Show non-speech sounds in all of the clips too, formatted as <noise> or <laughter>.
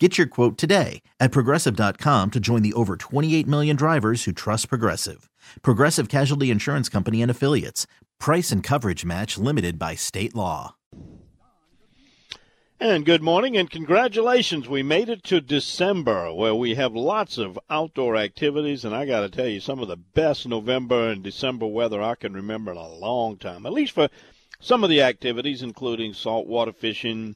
Get your quote today at progressive.com to join the over 28 million drivers who trust Progressive. Progressive Casualty Insurance Company and Affiliates. Price and coverage match limited by state law. And good morning and congratulations. We made it to December where we have lots of outdoor activities. And I got to tell you, some of the best November and December weather I can remember in a long time, at least for some of the activities, including saltwater fishing,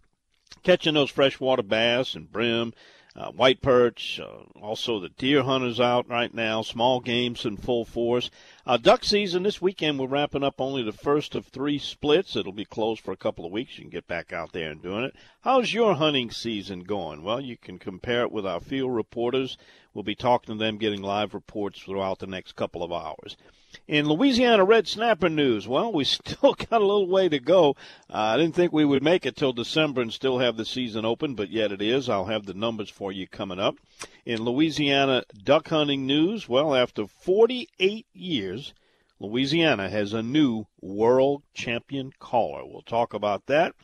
catching those freshwater bass and brim, uh, white perch, uh, also the deer hunters out right now, small games in full force. Uh, duck season this weekend, we're wrapping up only the first of three splits. It'll be closed for a couple of weeks. You can get back out there and doing it. How's your hunting season going? Well, you can compare it with our field reporters. We'll be talking to them, getting live reports throughout the next couple of hours. In Louisiana red snapper news, well, we <laughs> still got a little way to go. Uh, I didn't think we would make it till December and still have the season open, but yet it is. I'll have the numbers for you coming up. In Louisiana duck hunting news, well, after 48 years, Louisiana has a new world champion caller. We'll talk about that.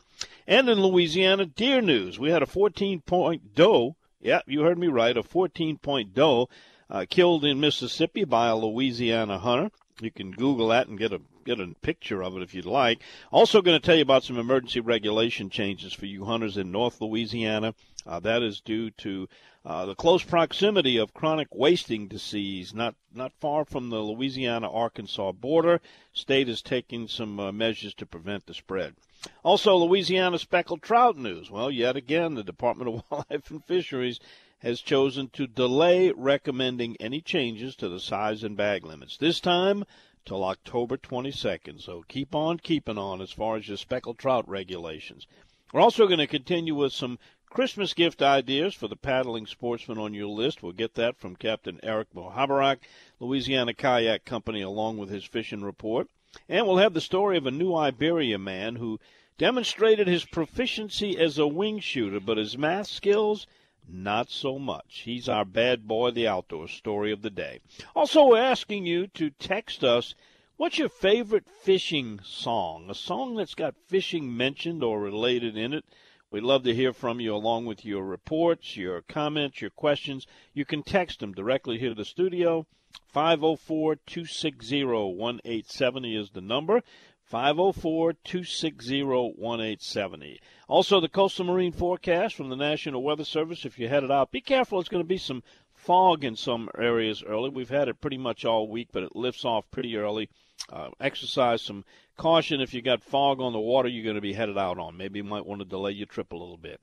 And in Louisiana deer news, we had a 14 point doe. Yeah, you heard me right, a 14 point doe uh, killed in Mississippi by a Louisiana hunter. You can Google that and get a get a picture of it if you'd like. Also, going to tell you about some emergency regulation changes for you hunters in North Louisiana. Uh, that is due to uh, the close proximity of chronic wasting disease, not not far from the Louisiana-Arkansas border. State is taking some uh, measures to prevent the spread. Also, Louisiana speckled trout news. Well, yet again, the Department of <laughs> Wildlife and Fisheries has chosen to delay recommending any changes to the size and bag limits. This time till October 22nd. So keep on keeping on as far as your speckled trout regulations. We're also going to continue with some Christmas gift ideas for the paddling sportsman on your list. We'll get that from Captain Eric Muhoberac, Louisiana Kayak Company, along with his fishing report. And we'll have the story of a new Iberia man who demonstrated his proficiency as a wing shooter, but his math skills – not so much. He's our bad boy, the outdoor story of the day. Also, asking you to text us what's your favorite fishing song? A song that's got fishing mentioned or related in it. We'd love to hear from you along with your reports, your comments, your questions. You can text them directly here to the studio. 504 260 1870 is the number. 504 260 1870. Also, the coastal marine forecast from the National Weather Service. If you're headed out, be careful. It's going to be some fog in some areas early. We've had it pretty much all week, but it lifts off pretty early. Uh, exercise some caution if you got fog on the water you're going to be headed out on. Maybe you might want to delay your trip a little bit.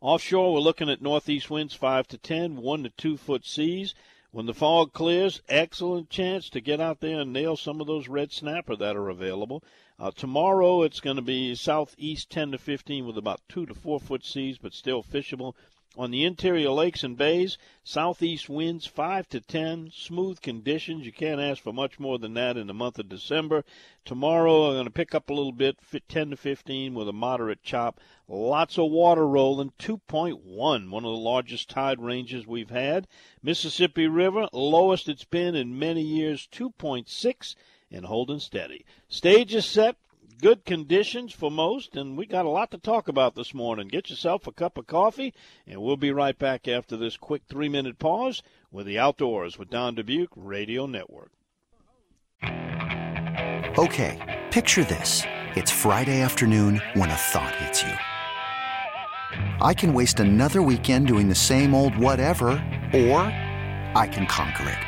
Offshore, we're looking at northeast winds 5 to 10, 1 to 2 foot seas. When the fog clears, excellent chance to get out there and nail some of those red snapper that are available. Uh, tomorrow it's going to be southeast 10 to 15 with about 2 to 4 foot seas, but still fishable. On the interior lakes and bays, southeast winds 5 to 10, smooth conditions. You can't ask for much more than that in the month of December. Tomorrow, I'm going to pick up a little bit, 10 to 15 with a moderate chop. Lots of water rolling, 2.1, one of the largest tide ranges we've had. Mississippi River, lowest it's been in many years, 2.6 and holding steady. Stage is set, good conditions for most, and we got a lot to talk about this morning. Get yourself a cup of coffee, and we'll be right back after this quick three minute pause with the Outdoors with Don Dubuque Radio Network. Okay, picture this. It's Friday afternoon when a thought hits you. I can waste another weekend doing the same old whatever, or I can conquer it.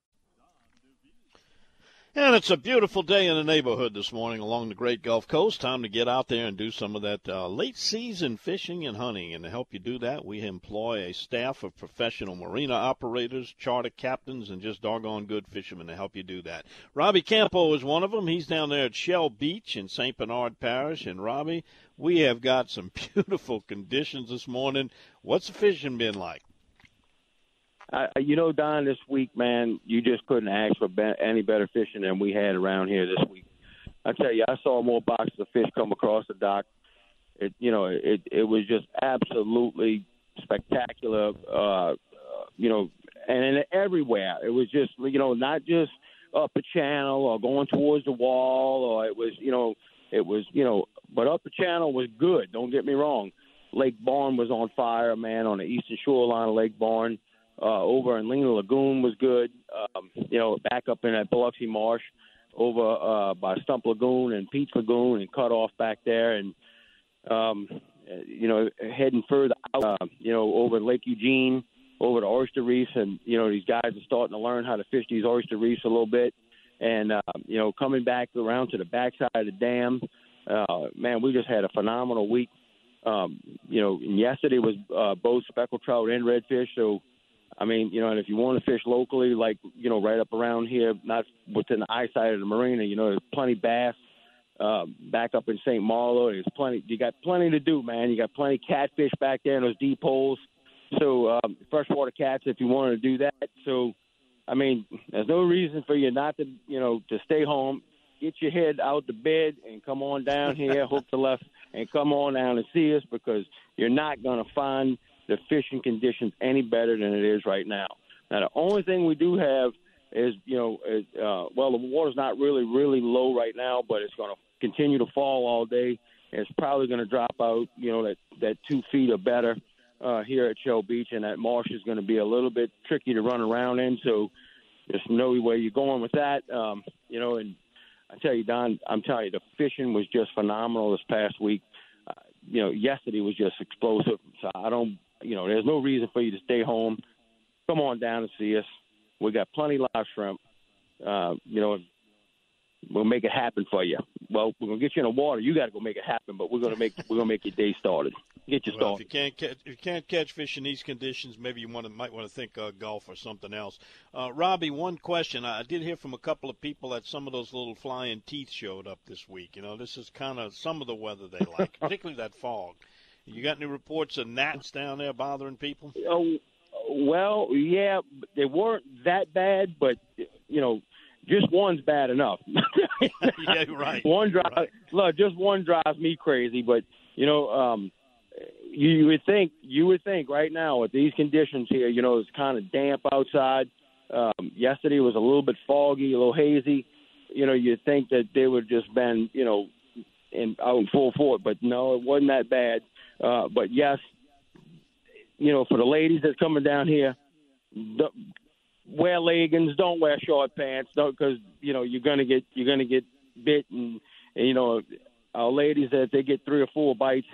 And it's a beautiful day in the neighborhood this morning along the Great Gulf Coast. Time to get out there and do some of that uh, late season fishing and hunting. And to help you do that, we employ a staff of professional marina operators, charter captains, and just doggone good fishermen to help you do that. Robbie Campo is one of them. He's down there at Shell Beach in St. Bernard Parish. And Robbie, we have got some <laughs> beautiful conditions this morning. What's the fishing been like? I, you know, Don, this week, man, you just couldn't ask for be- any better fishing than we had around here this week. I tell you, I saw more boxes of fish come across the dock. It, you know, it it was just absolutely spectacular. Uh, you know, and and everywhere it was just, you know, not just up a channel or going towards the wall, or it was, you know, it was, you know, but up the channel was good. Don't get me wrong. Lake Borgne was on fire, man, on the eastern shoreline of Lake Borgne uh, over in Lena Lagoon was good. Um, you know, back up in that Biloxi Marsh over uh, by Stump Lagoon and Pete's Lagoon and cut off back there. And, um, you know, heading further out, uh, you know, over Lake Eugenie, over to oyster reefs. And, you know, these guys are starting to learn how to fish these oyster reefs a little bit. And, uh, you know, coming back around to the backside of the dam, uh, man, we just had a phenomenal week. Um, you know, yesterday was uh, both speckled trout and redfish. So, I mean, you know, and if you want to fish locally, like you know, right up around here, not within the eyesight of the marina, you know, there's plenty bass. Uh, back up in St. Malo, there's plenty. You got plenty to do, man. You got plenty catfish back there in those deep holes. So um, freshwater cats, if you wanted to do that. So, I mean, there's no reason for you not to, you know, to stay home. Get your head out the bed and come on down here, hook the left, and come on down and see us because you're not going to find the fishing conditions any better than it is right now. Now, the only thing we do have is, you know, is, uh, well, the water's not really, really low right now, but it's going to continue to fall all day. It's probably going to drop out, you know, that, that two feet or better uh, here at Shell Beach, and that marsh is going to be a little bit tricky to run around in. So there's no way you're going with that, um, you know. And I tell you, Don, I'm telling you, the fishing was just phenomenal this past week. Uh, you know, yesterday was just explosive. So I don't you know, there's no reason for you to stay home. Come on down and see us. We got plenty live shrimp. Uh, you know, we'll make it happen for you. Well, we're gonna get you in the water. You got to go make it happen, but we're gonna make we're gonna make your day started. get you well, started. If you can't catch, if you can't catch fish in these conditions, maybe you want to might want to think uh, golf or something else. Uh, Robbie, one question I did hear from a couple of people that some of those little flying teeth showed up this week. You know, this is kind of some of the weather they like, <laughs> particularly that fog. You got any reports of gnats down there bothering people? Oh, well, yeah, they weren't that bad, but you know, just one's bad enough. <laughs> <laughs> yeah, right. One drive, right. look, just one drives me crazy. But you know, um, you, you would think you would think right now with these conditions here, you know, it's kind of damp outside. Um, yesterday was a little bit foggy, a little hazy. You know, you'd think that they would just been, you know, in out in full force, but no, it wasn't that bad. Uh, but yes, you know, for the ladies that's coming down here, the, wear leggings, don't wear short pants, because you know you're gonna get you're gonna get bit, and, and you know our ladies that they get three or four bites,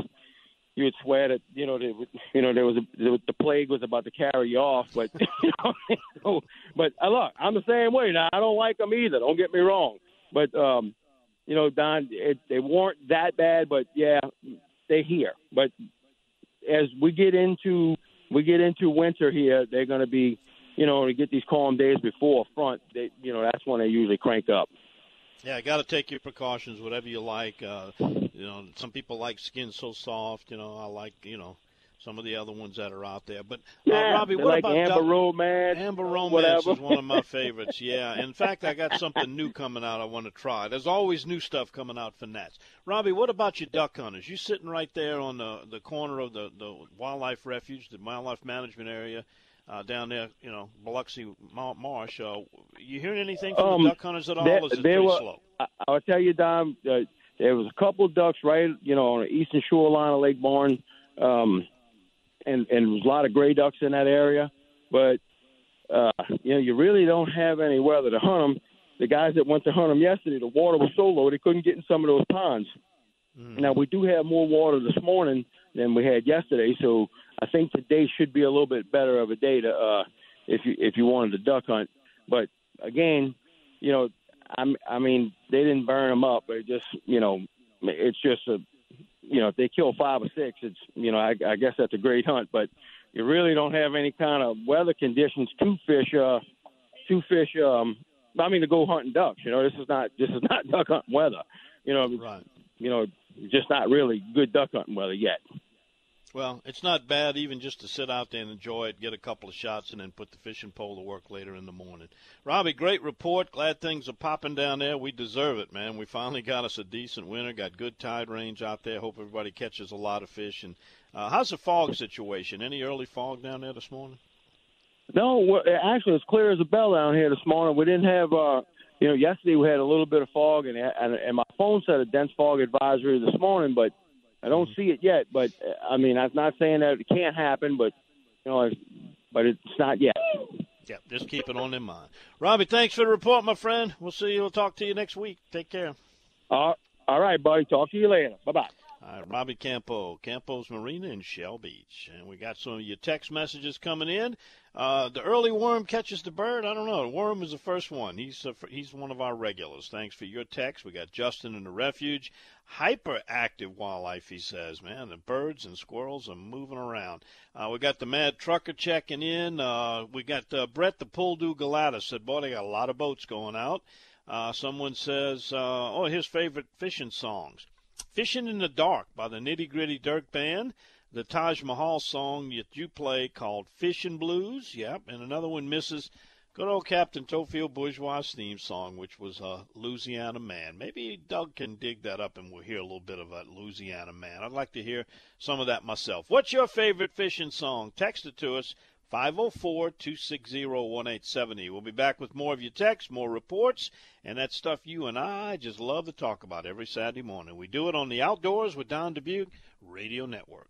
you would swear that you know would- you know there was a, the plague was about to carry you off, but <laughs> you know, but uh, look, I'm the same way now. I don't like them either. Don't get me wrong, but um, you know, Don, it, they weren't that bad, but yeah, they're here. But as we get into we get into winter here, they're going to be, you know, to get these calm days before front. They, you know, that's when they usually crank up. Yeah, got to take your precautions, whatever you like. Uh, you know, some people like skin so soft. You know, I like you know some of the other ones that are out there. But uh, Yeah, Robbie, what like about Amber duck- Romance? Amber Romance whatever. is one of my <laughs> favorites. Yeah, in fact, I got something new coming out. I want to try. There's always new stuff coming out for gnats. Robbie, what about your duck hunters? You sitting right there on the the corner of the the wildlife refuge, the wildlife management area. Uh, down there, you know, Biloxi Mar- Marsh. Uh, you hearing anything from Um, the duck hunters at all? there- is it pretty were- slow? I, I'll tell you, Don. Uh, there was a couple of ducks right, you know, on the eastern shoreline of Lake Borgne, um, and and a lot of gray ducks in that area. But uh, you know, you really don't have any weather to hunt them. The guys that went to hunt them yesterday, the water was so low they couldn't get in some of those ponds. Now we do have more water this morning than we had yesterday, so I think today should be a little bit better of a day to uh, if you if you wanted to duck hunt. But again, you know, I'm, I mean, they didn't burn them up. It just, you know, it's just a, you know, if they kill five or six, it's, you know, I, I guess that's a great hunt. But you really don't have any kind of weather conditions to fish, uh, to fish. Um, I mean, to go hunting ducks. You know, this is not this is <laughs> not duck hunting weather. You know, Right. you know, just not really good duck hunting weather yet. Well, it's not bad even just to sit out there and enjoy it, get a couple of shots, and then put the fishing pole to work later in the morning. Robbie, great report. Glad things are popping down there. We deserve it, man. We finally got us a decent winter. Got good tide range out there. Hope everybody catches a lot of fish. And uh, how's the fog situation? Any early fog down there this morning? No, actually, it's clear as a bell down here this morning. We didn't have, uh, you know, yesterday we had a little bit of fog, and and, and my phone said a dense fog advisory this morning, but I don't see it yet. But uh, I mean, I'm not saying that it can't happen, but you know, but it's not yet. Yeah, just keep it on in mind. Robbie, thanks for the report, my friend. We'll see you. We'll talk to you next week. Take care. Uh, all right, buddy. Talk to you later. Bye bye. All right, Robbie Campo, Campo's Marina in Shell Beach. And we got some of your text messages coming in. Uh, the early worm catches the bird. I don't know. The worm is the first one. He's uh, he's one of our regulars. Thanks for your text. We got Justin in the refuge. Hyperactive wildlife, he says. Man, the birds and squirrels are moving around. Uh, we got the mad trucker checking in. Uh, we got uh, Brett the Pulldu Galata said, boy, they got a lot of boats going out. Uh, someone says, uh, oh, his favorite fishing songs. Fishing in the Dark by the Nitty Gritty Dirt Band. The Taj Mahal song that you play called Fishing Blues. Yep. And another one misses good old Captain Theophile Bourgeois theme song, which was uh, Louisiana Man. Maybe Doug can dig that up and we'll hear a little bit of that Louisiana Man. I'd like to hear some of that myself. What's your favorite fishing song? Text it to us. 504 260 1870. We'll be back with more of your texts, more reports, and that stuff you and I just love to talk about every Saturday morning. We do it on the Outdoors with Don Dubuque Radio Network.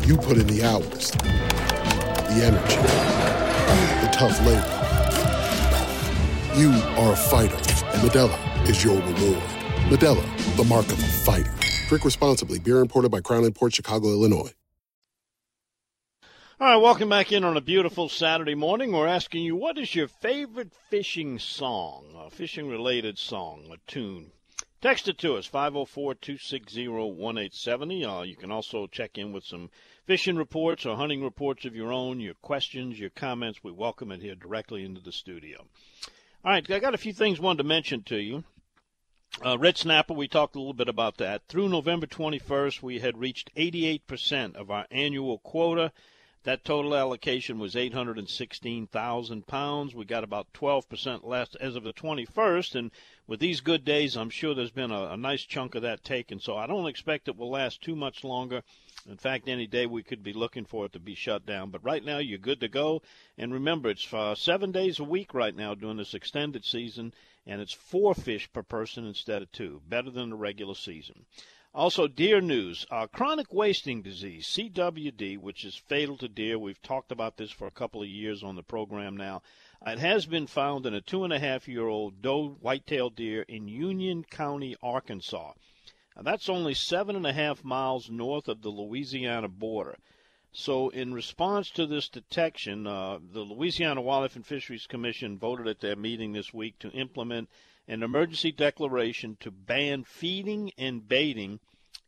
You put in the hours, the energy, the tough labor. You are a fighter, and Modelo is your reward. Modelo, the mark of a fighter. Drink responsibly. Beer imported by Crown Port Chicago, Illinois. All right, welcome back in on a beautiful Saturday morning. We're asking you, what is your favorite fishing song, a fishing related song, a tune? Text it to us, 504 260 1870. Uh, you can also check in with some fishing reports or hunting reports of your own, your questions, your comments. We welcome it here directly into the studio. All right, I got a few things wanted to mention to you. Uh, red snapper, we talked a little bit about that. Through November 21st, we had reached 88% of our annual quota. That total allocation was 816,000 pounds. We got about 12% left as of the 21st, and with these good days, I'm sure there's been a, a nice chunk of that taken. So I don't expect it will last too much longer. In fact, any day we could be looking for it to be shut down. But right now, you're good to go. And remember, it's uh, seven days a week right now during this extended season, and it's four fish per person instead of two. Better than the regular season. Also, deer news. Uh, chronic wasting disease, CWD, which is fatal to deer. We've talked about this for a couple of years on the program now. It has been found in a two and a half year old doe white-tailed deer in Union County, Arkansas. Now, that's only seven and a half miles north of the Louisiana border. So, in response to this detection, uh, the Louisiana Wildlife and Fisheries Commission voted at their meeting this week to implement an emergency declaration to ban feeding and baiting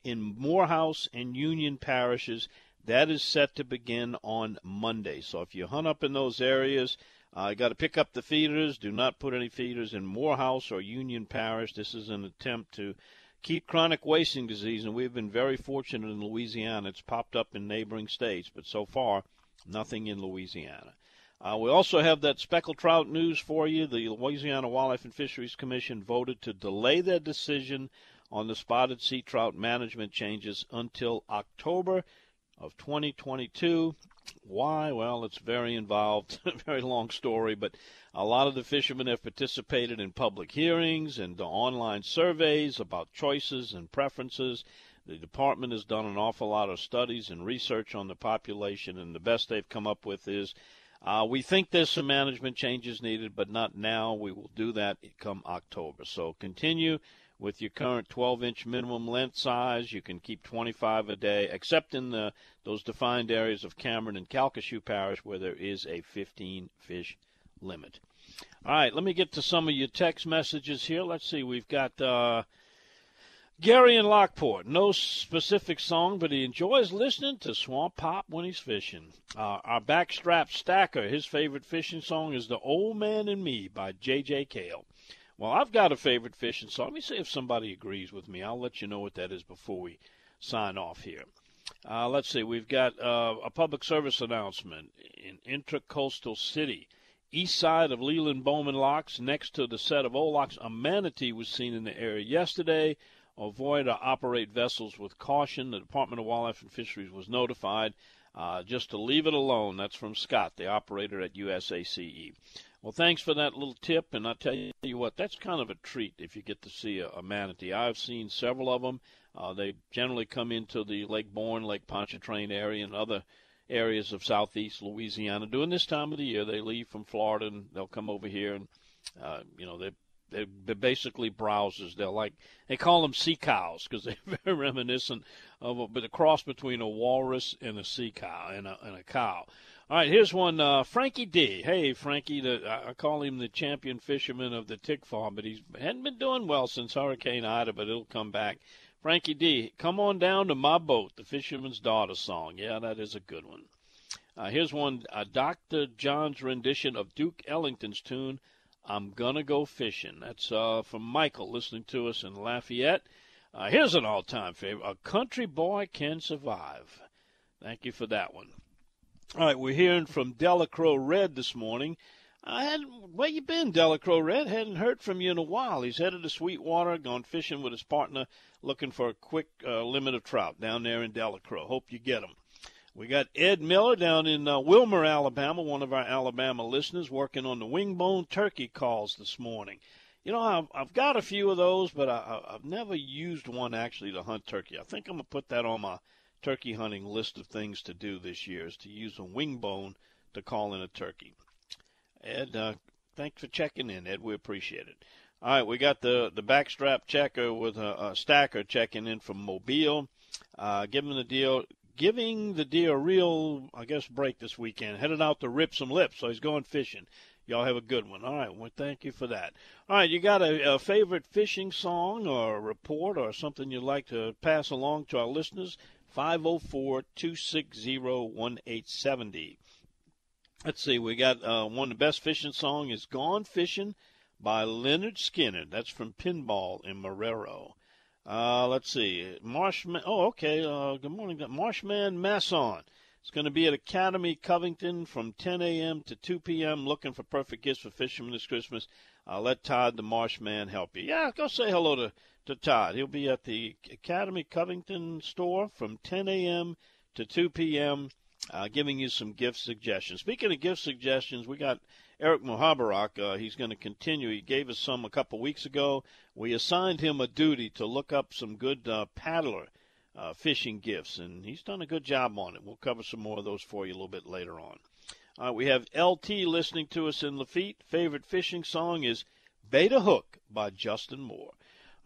in Morehouse and Union parishes. That is set to begin on Monday. So if you hunt up in those areas, uh, you got to pick up the feeders. Do not put any feeders in Morehouse or Union Parish. This is an attempt to keep chronic wasting disease, and we've been very fortunate in Louisiana. It's popped up in neighboring states, but so far, nothing in Louisiana. Uh, we also have that speckled trout news for you. The Louisiana Wildlife and Fisheries Commission voted to delay their decision on the spotted sea trout management changes until October of 2022. Why? Well, it's very involved, <laughs> very long story, but a lot of the fishermen have participated in public hearings and online surveys about choices and preferences. The department has done an awful lot of studies and research on the population, and the best they've come up with is uh, we think there's some management changes needed, but not now. We will do that come October. So continue with your current 12-inch minimum length size. You can keep 25 a day, except in the those defined areas of Cameron and Calcasieu Parish where there is a 15 fish limit. All right, let me get to some of your text messages here. Let's see, we've got. Uh, Gary in Lockport, no specific song, but he enjoys listening to Swamp Pop when he's fishing. Uh, our backstrap stacker, his favorite fishing song is The Old Man and Me by J.J. Cale. Well, I've got a favorite fishing song. Let me see if somebody agrees with me. I'll let you know what that is before we sign off here. Uh, let's see, we've got uh, a public service announcement in Intracoastal City. East side of Leland Bowman Locks, next to the set of old locks, a manatee was seen in the area yesterday avoid or operate vessels with caution. The Department of Wildlife and Fisheries was notified. uh, just to leave it alone. That's from Scott, the operator at USACE. Well, thanks for that little tip, and I tell you what, that's kind of a treat if you get to see a, a manatee. I've seen several of them. Uh, they generally come into the Lake Borgne, Lake Pontchartrain area, and other areas of southeast Louisiana. During this time of the year, they leave from Florida and they'll come over here, and uh, you know they basically browsers. They're like they call them sea cows because <laughs> they're very reminiscent of a, but a cross between a walrus and a sea cow and a, and a cow. All right, here's one. Uh, Frankie D. Hey, Frankie, the, I call him the champion fisherman of the tick farm, but he hadn't been doing well since Hurricane Ida, but it'll come back. Frankie D. Come on down to my boat, the Fisherman's Daughter song. Yeah, that is a good one. Uh, here's one. Uh, Dr. John's rendition of Duke Ellington's tune, I'm Gonna Go Fishing. That's uh, from Michael listening to us in Lafayette. Uh, here's an all time favorite A Country Boy Can Survive. Thank you for that one. All right, we're hearing from Delacroix Red this morning. I had where you been, Delacroix Red? Hadn't heard from you in a while. He's headed to Sweetwater, gone fishing with his partner, looking for a quick uh, limit of trout down there in Delacroix. Hope you get them. We got Ed Miller down in uh, Wilmer, Alabama, one of our Alabama listeners, working on the wingbone turkey calls this morning. You know, I've, I've got a few of those, but I, I've never used one actually to hunt turkey. I think I'm gonna put that on my turkey hunting list of things to do this year is to use a wing bone to call in a turkey. Ed, uh, thanks for checking in, Ed. We appreciate it. All right, we got the the backstrap checker with a, a stacker checking in from Mobile, uh, give him the deal, giving the deer a real, I guess, break this weekend. Headed out to rip some lips, so he's going fishing. Y'all have a good one. All right, well, thank you for that. All right, you got a, a favorite fishing song or report or something you'd like to pass along to our listeners? 504 260 1870. Let's see, we got uh, one of the best fishing song is Gone Fishing by Lynyrd Skynyrd. That's from Pinball in Marrero. Uh, let's see, Marshman. Oh, okay. Uh, good morning, Marshman Masson. It's going to be at Academy Covington from 10 a.m. to 2 p.m. Looking for perfect gifts for fishermen this Christmas. Uh, let Todd the Marshman help you. Yeah, go say hello to to Todd. He'll be at the Academy Covington store from 10 a.m. to 2 p.m., uh, giving you some gift suggestions. Speaking of gift suggestions, we got Eric Muhoberac. Uh, he's going to continue. He gave us some a couple weeks ago. We assigned him a duty to look up some good uh, paddler uh, fishing gifts, and he's done a good job on it. We'll cover some more of those for you a little bit later on. Uh, we have LT listening to us in Lafitte. Favorite fishing song is Bait a Hook by Justin Moore.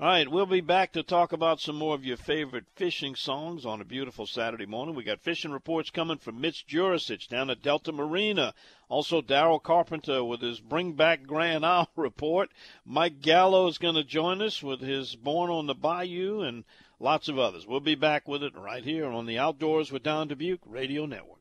All right, we'll be back to talk about some more of your favorite fishing songs on a beautiful Saturday morning. We got fishing reports coming from Mitch Jurasich down at Delta Marina. Also, Daryl Carpenter with his Bring Back Grand Isle <laughs> report. Mike Gallo is going to join us with his Born on the Bayou and lots of others. We'll be back with it right here on the Outdoors with Don Dubuque Radio Network.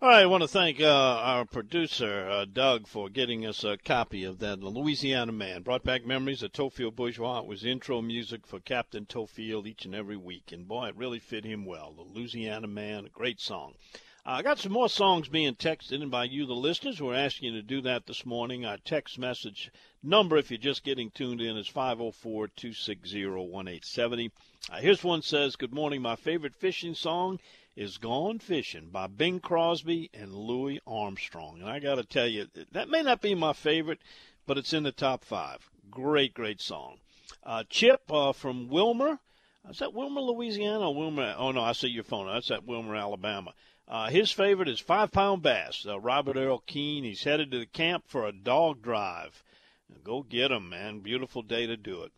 All right, I want to thank uh, our producer, uh, Doug, for getting us a copy of that Louisiana Man. Brought back memories of Theophile Bourgeois. It was intro music for Captain Theophile each and every week. And boy, it really fit him well. The Louisiana Man, a great song. Uh, I got some more songs being texted in by you, the listeners. We're asking you to do that this morning. Our text message number, if you're just getting tuned in, is 504 260 1870. Uh, here's one says, Good morning. My favorite fishing song is Gone Fishing by Bing Crosby and Louis Armstrong. And I got to tell you, that may not be my favorite, but it's in the top five. Great, great song. Uh, Chip uh, from Wilmer. Is that Wilmer, Louisiana? Wilmer? Oh, no, I see your phone. That's at Wilmer, Alabama. Uh, his favorite is Five Pound Bass. Uh, Robert Earl Keen. He's headed to the camp for a dog drive. Go get him, man. Beautiful day to do it.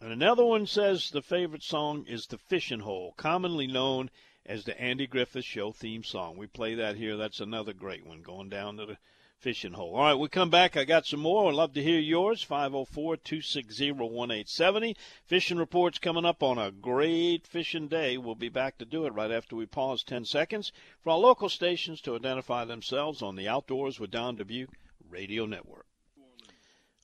And another one says the favorite song is The Fishing Hole, commonly known as the Andy Griffith Show theme song. We play that here. That's another great one. Going down to the fishing hole. All right, we come back. I got some more. I'd love to hear yours. 504 260 1870. Fishing reports coming up on a great fishing day. We'll be back to do it right after we pause 10 seconds for our local stations to identify themselves on the Outdoors with Don Dubuque Radio Network.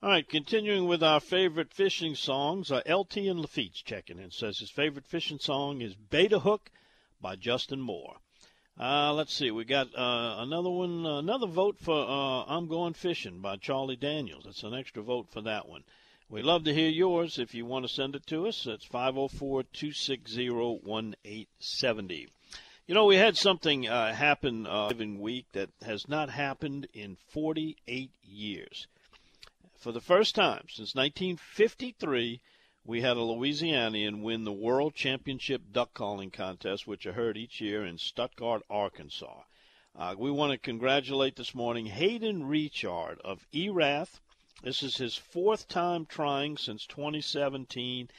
All right, continuing with our favorite fishing songs, uh, LT and Lafitte's checking in. Says his favorite fishing song is Bait a Hook by Justin Moore. Uh, let's see. We got uh, another one, uh, another vote for uh, "I'm Going Fishing" by Charlie Daniels. That's an extra vote for that one. We'd love to hear yours. If you want to send it to us, it's 504-260-1870. You know, we had something uh, happen uh, week that has not happened in 48 years. For the first time since 1953 we had a Louisianian win the World Championship duck calling contest, which heard each year in Stuttgart, Arkansas. Uh, we want to congratulate this morning Hayden Richard of Erath. This is his fourth time trying since 2017.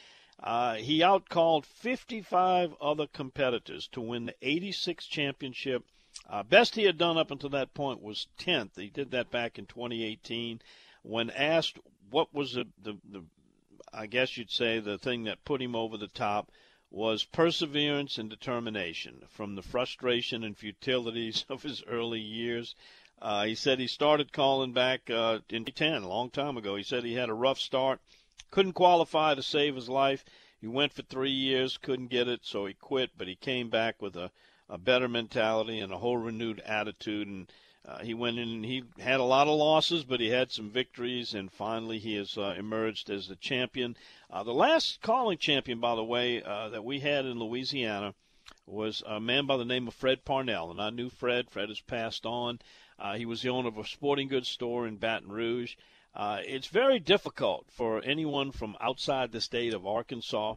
Uh, he outcalled 55 other competitors to win the 86 championship. Uh, best he had done up until that point was 10th. He did that back in 2018. When asked what was the, the, the I guess you'd say the thing that put him over the top was perseverance and determination from the frustration and futilities <laughs> of his early years. Uh, he said he started calling back uh, in 10, a long time ago. He said he had a rough start, couldn't qualify to save his life. He went for three years, couldn't get it, so he quit, but he came back with a, a better mentality and a whole renewed attitude. And uh, he went in and he had a lot of losses, but he had some victories, and finally he has uh, emerged as the champion. Uh, the last calling champion, by the way, uh, that we had in Louisiana was a man by the name of Fred Parnell, and I knew Fred. Fred has passed on. Uh, he was the owner of a sporting goods store in Baton Rouge. Uh, it's very difficult for anyone from outside the state of Arkansas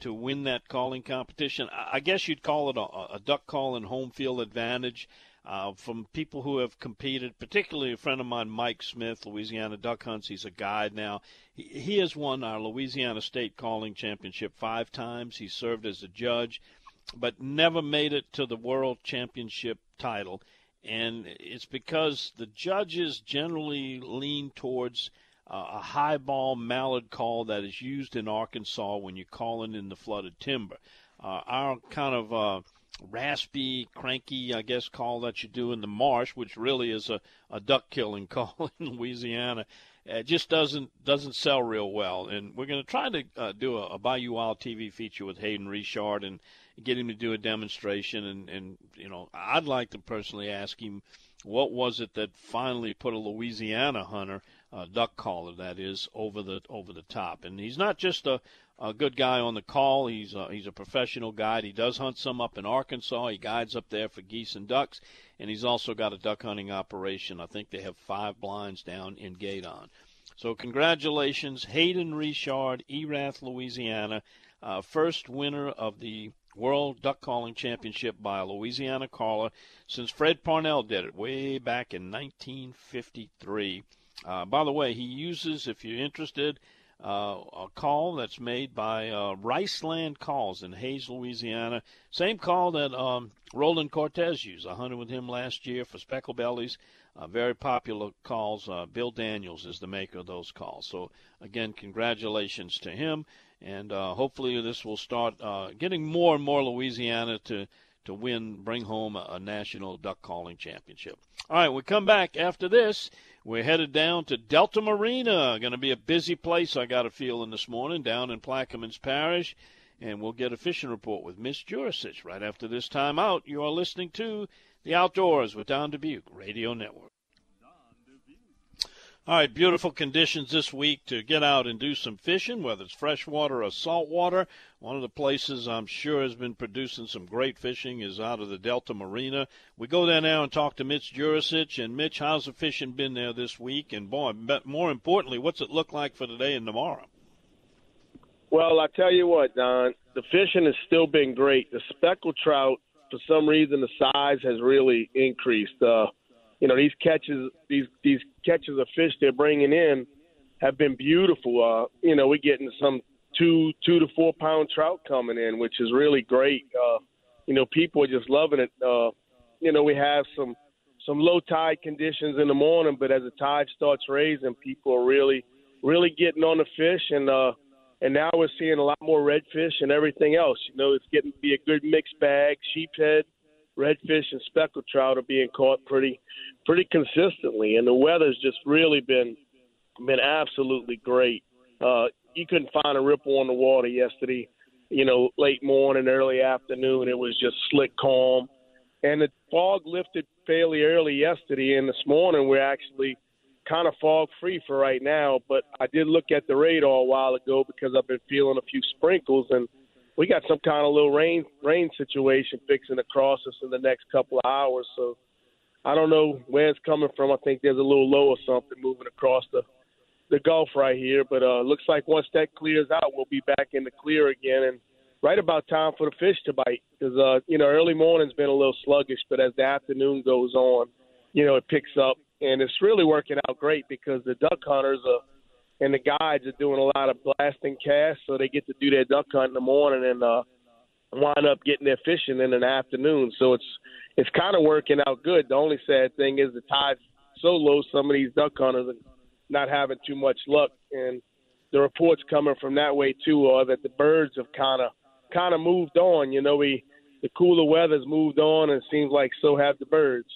to win that calling competition. I guess you'd call it a, a duck calling home field advantage uh, from people who have competed, particularly a friend of mine, Mike Smith, Louisiana Duck Hunts. He's a guide now. He, he has won our Louisiana State Calling Championship five times. He served as a judge, but never made it to the World Championship title. And it's because the judges generally lean towards uh, a high ball mallard call that is used in Arkansas when you're calling in the flooded timber. Uh, our kind of uh, raspy, cranky, I guess, call that you do in the marsh, which really is a, a duck killing <laughs> call in Louisiana. It just doesn't doesn't sell real well, and we're going to try to uh, do a, a Bayou Wild TV feature with Hayden Richard and get him to do a demonstration. And, and you know, I'd like to personally ask him what was it that finally put a Louisiana hunter, uh, duck caller that is, over the over the top. And he's not just a, a good guy on the call. He's a, he's a professional guide. He does hunt some up in Arkansas. He guides up there for geese and ducks, and he's also got a duck hunting operation. I think they have five blinds down in Gueydan. So congratulations, Hayden Richard, Erath, Louisiana, uh, first winner of the World Duck Calling Championship by a Louisiana caller since Fred Parnell did it way back in 1953. Uh, by the way, he uses, if you're interested, uh, a call that's made by uh, Riceland Calls in Hayes, Louisiana. Same call that um, Roland Cortez used. I hunted with him last year for speckle bellies. Uh, very popular calls. Uh, Bill Daniels is the maker of those calls. So, again, congratulations to him. And uh, hopefully, this will start uh, getting more and more Louisiana to to win, bring home a, a national duck calling championship. All right, we come back after this. We're headed down to Delta Marina. Going to be a busy place, I got a feeling this morning, down in Plaquemines Parish. And we'll get a fishing report with Mitch Jurasich right after this time out. You are listening to The Outdoors with Don Dubuque Radio Network. All right, beautiful conditions this week to get out and do some fishing, whether it's freshwater or saltwater. One of the places I'm sure has been producing some great fishing is out of the Delta Marina. We go there now and talk to Mitch Jurasich. And Mitch, how's the fishing been there this week? And boy, but more importantly, what's it look like for today and tomorrow? Well, I tell you what, Don, the fishing has still been great. The speckled trout, for some reason, the size has really increased. Uh, you know these catches these these catches of fish they're bringing in have been beautiful. Uh, you know, we're getting some two two to four pound trout coming in, which is really great. Uh, you know, people are just loving it. Uh, you know, we have some some low tide conditions in the morning, but as the tide starts raising, people are really really getting on the fish, and uh, and now we're seeing a lot more redfish and everything else. You know, it's getting to be a good mixed bag. Sheephead, redfish, and speckled trout are being caught pretty pretty consistently, and the weather's just really been been absolutely great. Uh, you couldn't find a ripple on the water yesterday. You know, late morning, early afternoon, it was just slick, calm, and the fog lifted fairly early yesterday, and this morning we're actually kind of fog free for right now. But I did look at the radar a while ago because I've been feeling a few sprinkles, and we got some kind of little rain rain situation fixing across us in the next couple of hours. So I don't know where it's coming from. I think there's a little low or something moving across the the Gulf right here. But uh, looks like once that clears out, we'll be back in the clear again, and right about time for the fish to bite. Because uh, you know, early morning's been a little sluggish, but as the afternoon goes on, you know, it picks up, and it's really working out great because the duck hunters are and the guides are doing a lot of blasting casts, so they get to do their duck hunt in the morning and uh, wind up getting their fishing in the afternoon. So it's it's kind of working out good. The only sad thing is the tide's so low. Some of these duck hunters are not having too much luck, and the reports coming from that way too are that the birds have kind of kind of moved on. You know, we the cooler weather's moved on, and it seems like so have the birds.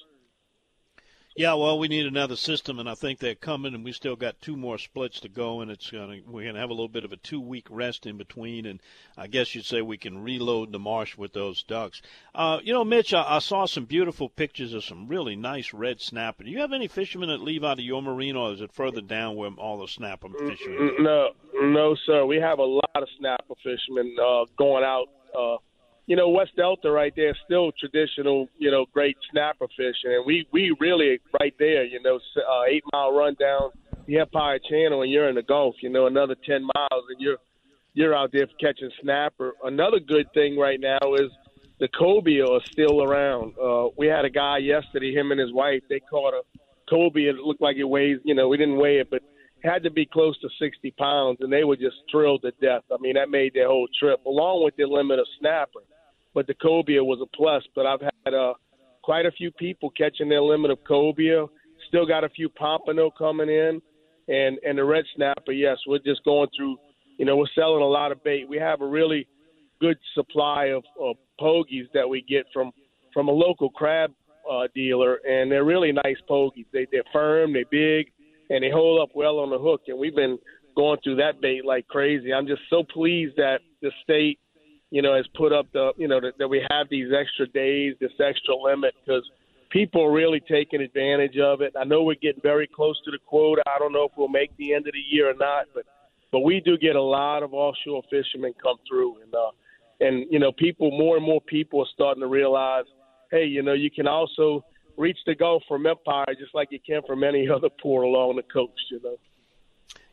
Yeah, well, we need another system, and I think they're coming, and we still got two more splits to go, and it's gonna we're gonna have a little bit of a two week rest in between, and I guess you'd say we can reload the marsh with those ducks. Uh, you know, Mitch, I, I saw some beautiful pictures of some really nice red snapper. Do you have any fishermen that leave out of your marina, or is it further down where all the snapper fishermen? No, no, sir. We have a lot of snapper fishermen uh, going out. Uh, you know, West Delta right there still traditional, you know, great snapper fishing, and we we really right there, you know, uh, eight mile run down the Empire Channel, and you're in the Gulf. You know, another ten miles, and you're you're out there catching snapper. Another good thing right now is the cobia are still around. Uh, we had a guy yesterday, him and his wife, they caught a cobia. It looked like it weighs, you know, we didn't weigh it, but had to be close to 60 pounds, and they were just thrilled to death. I mean, that made their whole trip, along with their limit of snapper but the cobia was a plus. But I've had uh, quite a few people catching their limit of cobia. Still got a few pompano coming in, and and the red snapper. Yes, we're just going through. You know, we're selling a lot of bait. We have a really good supply of, of pogies that we get from from a local crab uh, dealer, and they're really nice pogies. They they're firm, they're big, and they hold up well on the hook. And we've been going through that bait like crazy. I'm just so pleased that the state you know, has put up the, you know, that, that we have these extra days, this extra limit, because people are really taking advantage of it. I know we're getting very close to the quota. I don't know if we'll make the end of the year or not, but but we do get a lot of offshore fishermen come through, and uh, and you know, people, more and more people are starting to realize, hey, you know, you can also reach the Gulf from Empire just like you can from any <laughs> other port along the coast, you know.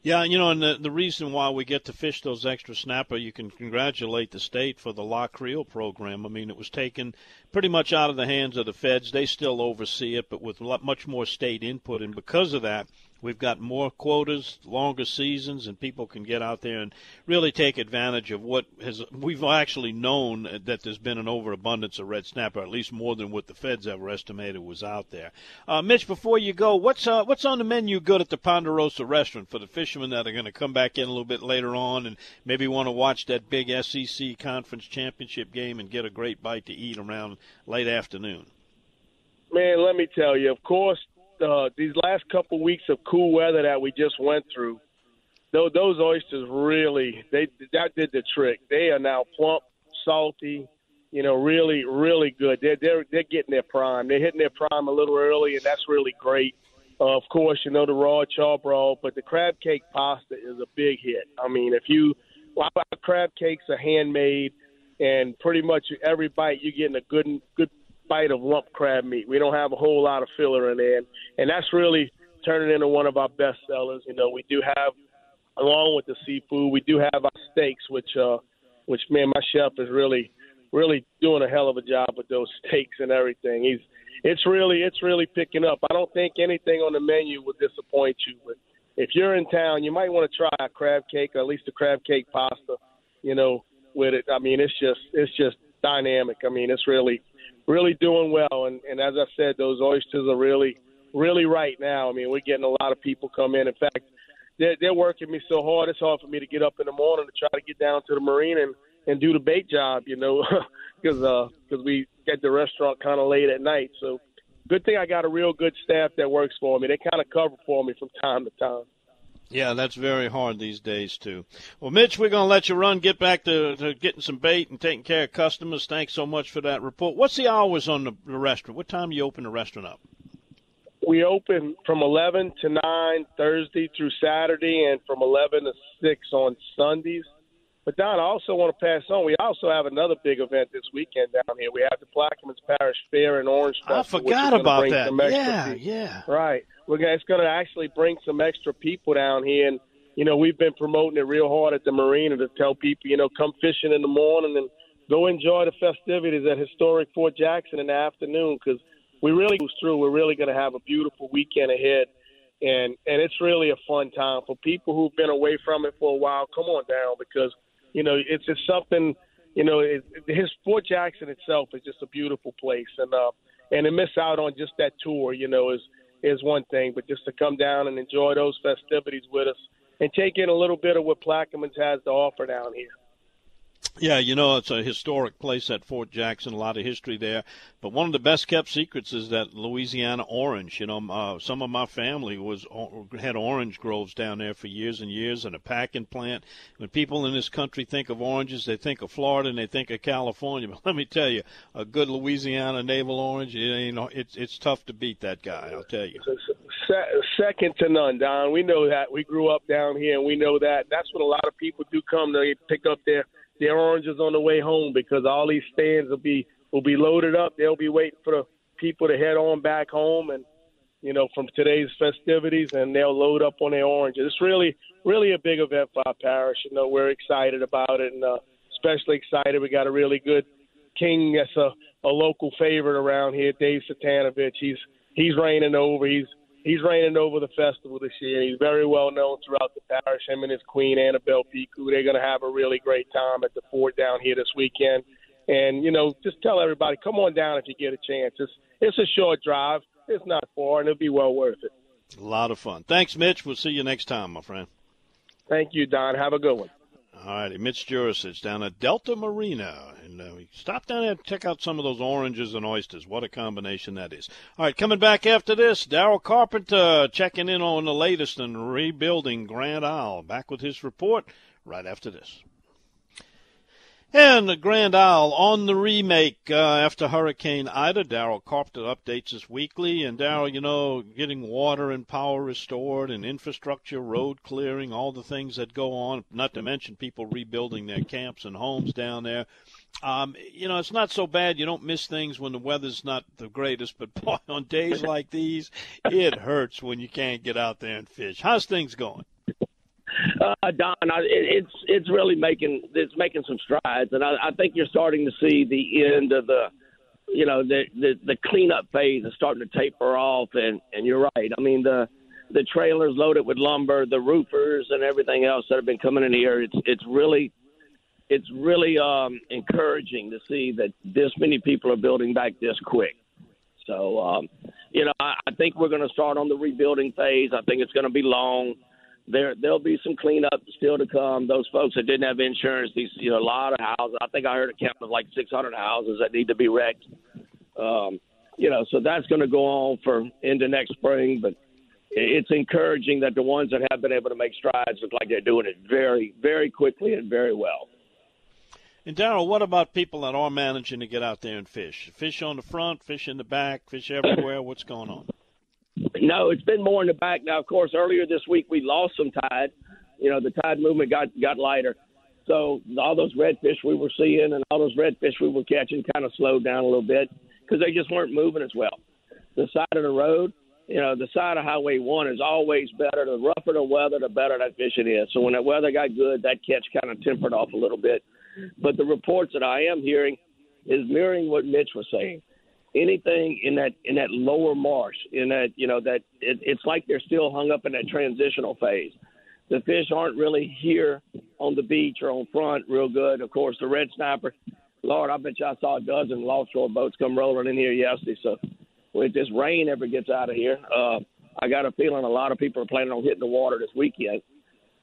Yeah, you know, and the, the reason why we get to fish those extra snapper, you can congratulate the state for the La Creel program. I mean, it was taken pretty much out of the hands of the feds. They still oversee it, but with much more state input. And because of that, We've got more quotas, longer seasons, and people can get out there and really take advantage of what has. We've actually known that there's been an overabundance of red snapper, at least more than what the feds ever estimated was out there. Uh, Mitch, before you go, what's uh, what's on the menu good at the Ponderosa restaurant for the fishermen that are going to come back in a little bit later on and maybe want to watch that big SEC conference championship game and get a great bite to eat around late afternoon? Man, let me tell you, of course, uh, these last couple weeks of cool weather that we just went through, those, those oysters really they that did the trick. They are now plump, salty, you know, really really good. They're they're they're getting their prime. They're hitting their prime a little early, and that's really great. Uh, of course, you know the raw charbroil, but the crab cake pasta is a big hit. I mean, if you well, crab cakes are handmade, and pretty much every bite you're getting a good good bite of lump crab meat. We don't have a whole lot of filler in there, and, and that's really turning into one of our best sellers. You know, we do have, along with the seafood, we do have our steaks, which, uh, which man, my chef is really, really doing a hell of a job with those <laughs> steaks and everything. He's, it's really, it's really picking up. I don't think anything on the menu will disappoint you, but if you're in town, you might want to try a crab cake or at least a crab cake pasta. You know, with it. I mean, it's just, it's just dynamic. I mean, it's really really doing well. And, and as I said, those oysters are really, really right now. I mean, we're getting a lot of people come in. In fact, they're, they're working me so hard. It's hard for me to get up in the morning to try to get down to the marine and and do the bait job. You know, <laughs> because uh, cause we get the restaurant kind of late at night. So good thing I got a real good staff that works for me. They kind of cover for me from time to time. Yeah, that's very hard these days too. Well, Mitch, we're going to let you run, get back to, to getting some bait and taking care of customers. Thanks so much for that report. What's the hours on the, the restaurant? What time do you open the restaurant up? We open from 11 to 9 Thursday through Saturday, and from 11 to 6 on Sundays. But Don, I also want to pass on. We also have another big event this weekend down here. We have the Plaquemines Parish Fair in Orange. I forgot about that. Yeah, people. yeah. Right. We're gonna, it's going to actually bring some extra people down here, and you know we've been promoting it real hard at the marina to tell people, you know, come fishing in the morning and go enjoy the festivities at historic Fort Jackson in the afternoon because we really goes through. We're really going to have a beautiful weekend ahead and and it's really a fun time for people who've been away from it for a while. Come on down because you know, it's just something. You know, it, his Fort Jackson itself is just a beautiful place, and uh, and to miss out on just that tour, you know, is is one thing, but just to come down and enjoy those festivities with us and take in a little bit of what Plaquemines has to offer down here. Yeah, you know, it's a historic place at Fort Jackson, a lot of history there. But one of the best kept secrets is that Louisiana orange. You know, uh, some of my family was had orange groves down there for years and years and a packing plant. When people in this country think of oranges, they think of Florida and they think of California. <laughs> But let me tell you, a good Louisiana navel orange, it ain't, it's, it's tough to beat that guy, I'll tell you. second to none, Don. We know that. We grew up down here and we know that. That's what a lot of people do come to pick up their – their oranges on the way home because all these stands will be will be loaded up. They'll be waiting for the people to head on back home and you know from today's festivities and they'll load up on their oranges. It's really really a big event for our parish. You know we're excited about it and uh, especially excited we got a really good king that's a, a local favorite around here, Dave Satanovich. He's he's reigning over. He's he's reigning over the festival this year. He's very well known throughout the parish. Him and his queen Annabelle Piku. They're going to have a really great time at the fort down here this weekend. And you know, just tell everybody, come on down if you get a chance. It's it's a short drive. It's not far, and it'll be well worth it. A lot of fun. Thanks, Mitch. We'll see you next time, my friend. Thank you, Don. Have a good one. All righty, Mitch Jurasich down at Delta Marina. And uh, we stop down there and check out some of those oranges and oysters. What a combination that is. All right, coming back after this, Daryl Carpenter checking in on the latest in rebuilding Grand Isle. Back with his report right after this. And the Grand Isle on the remake uh, after Hurricane Ida. Daryl Carpenter updates us weekly. And Daryl, you know, getting water and power restored and infrastructure, road clearing, all the things that go on, not to mention people rebuilding their camps and homes down there. Um, you know, it's not so bad. You don't miss things when the weather's not the greatest, but boy, <laughs> on days like these, it hurts when you can't get out there and fish. How's things going? Uh, Don, I, it, it's it's really making it's making some strides, and I, I think you're starting to see the end of the, you know, the, the the cleanup phase is starting to taper off, and and you're right. I mean the the trailers loaded with lumber, the roofers, and everything else that have been coming in here. It's it's really it's really um, encouraging to see that this many people are building back this quick. So, um, you know, I, I think we're going to start on the rebuilding phase. I think it's going to be long there there'll be some cleanup still to come. Those folks that didn't have insurance, these you know a lot of houses. I think I heard a count of like 600 houses that need to be wrecked. Um, you know, so that's going to go on for into next spring. But it's encouraging that the ones that have been able to make strides look like they're doing it very, very quickly and very well. And Daryl, what about people that are managing to get out there and fish? Fish on the front, fish in the back, fish everywhere. What's going on? No, it's been more in the back. Now, of course, earlier this week we lost some tide. You know, the tide movement got got lighter. So all those redfish we were seeing and all those redfish we were catching kind of slowed down a little bit because they just weren't moving as well. The side of the road, you know, the side of Highway One is always better. The rougher the weather, the better that fishing is. So when that weather got good, that catch kind of tempered off a little bit. But the reports that I am hearing is mirroring what Mitch was saying anything in that in that lower marsh in that you know that it, it's like they're still hung up in that transitional phase the fish aren't really here on the beach or on front real good of course the red snapper Lord, I bet you I saw a dozen offshore boats come rolling in here yesterday. So if this rain ever gets out of here, uh, I got a feeling a lot of people are planning on hitting the water this weekend.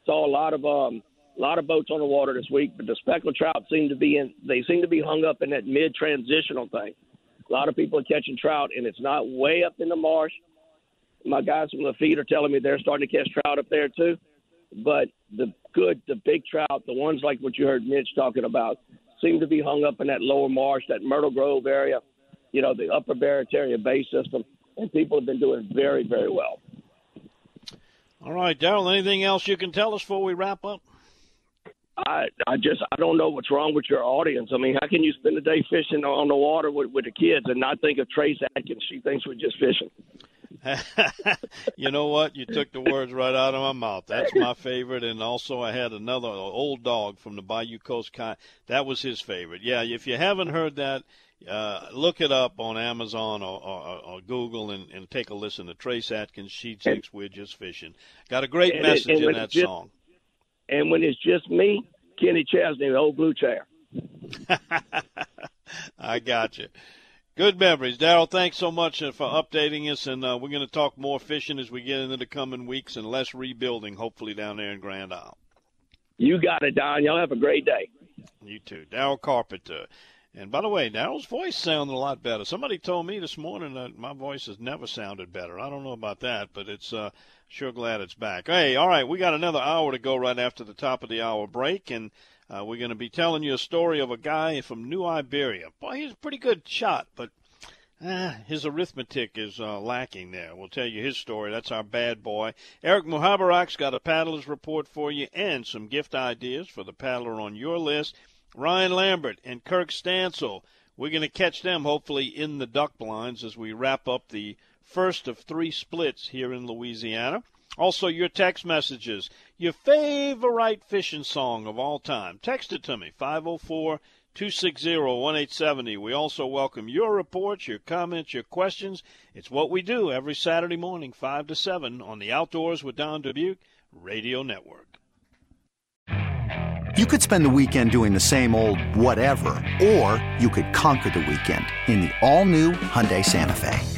Saw a lot of um, a lot of boats on the water this week, but the speckled trout seem to be in. They seem to be hung up in that mid transitional thing. A lot of people are catching trout, and it's not way up in the marsh. My guys from the feed are telling me they're starting to catch trout up there too. But the good, the big trout, the ones like what you heard Mitch talking about, seem to be hung up in that lower marsh, that Myrtle Grove area, you know, the upper Barataria Bay system, and people have been doing very, very well. All right, Daryl, anything else you can tell us before we wrap up? I I just I don't know what's wrong with your audience. I mean, how can you spend a day fishing on the water with, with the kids and not think of Trace Adkins? She thinks we're just fishing. <laughs> you know what? You took the words right out of my mouth. That's my favorite, and also I had another old dog from the Bayou Coast. That was his favorite. Yeah, if you haven't heard that, uh, look it up on Amazon or, or, or Google and, and, take a listen to Trace Adkins. She thinks we're just fishing. Got a great message and, and in that just, song. And when it's just me, Kenny Chesney, the old blue chair. <laughs> I got you. Good memories. Daryl, thanks so much uh, for updating us, and uh, we're going to talk more fishing as we get into the coming weeks and less rebuilding, hopefully, down there in Grand Isle. You got it, Don. Y'all have a great day. You too. Daryl Carpenter. And by the way, Daryl's voice sounded a lot better. Somebody told me this morning that my voice has never sounded better. I don't know about that, but it's uh, sure glad it's back. Hey, all right, we got another hour to go right after the top of the hour break, and – uh, we're going to be telling you a story of a guy from New Iberia. Boy, he's a pretty good shot, but uh, his arithmetic is uh, lacking there. We'll tell you his story. That's our bad boy. Eric Muhoberac's got a paddler's report for you and some gift ideas for the paddler on your list. Ryan Lambert and Kirk Stansel. We're going to catch them hopefully in the duck blinds as we wrap up the first of three splits here in Louisiana. Also, your text messages, your favorite fishing song of all time. Text it to me, 504 260 1870. We also welcome your reports, your comments, your questions. It's what we do every Saturday morning, 5 to 7, on the Outdoors with Don Dubuc Radio Network. You could spend the weekend doing the same old whatever, or you could conquer the weekend in the all new Hyundai Santa Fe.